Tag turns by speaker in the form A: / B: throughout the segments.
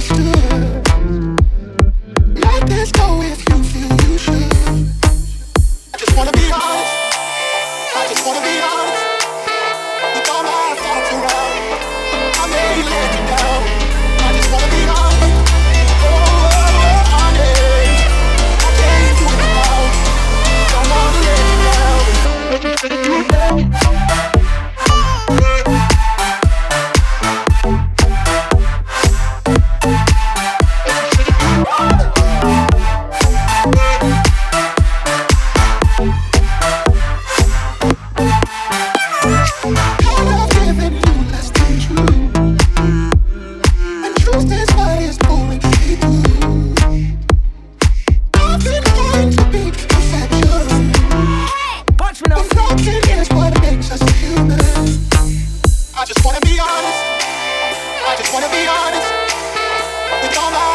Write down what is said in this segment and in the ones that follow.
A: just do I just wanna be honest. I just wanna be honest. With all my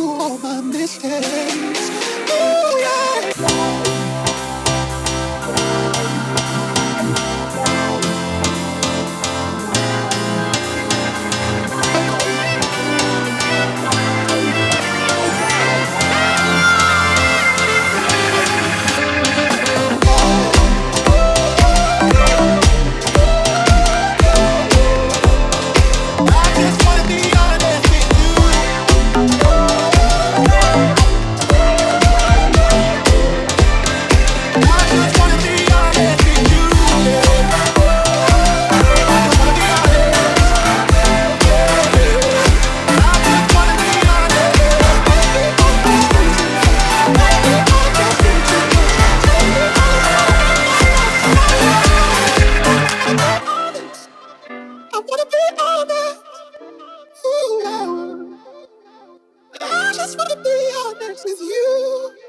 A: through all my mistakes. Ooh, yeah. just want to be honest with you.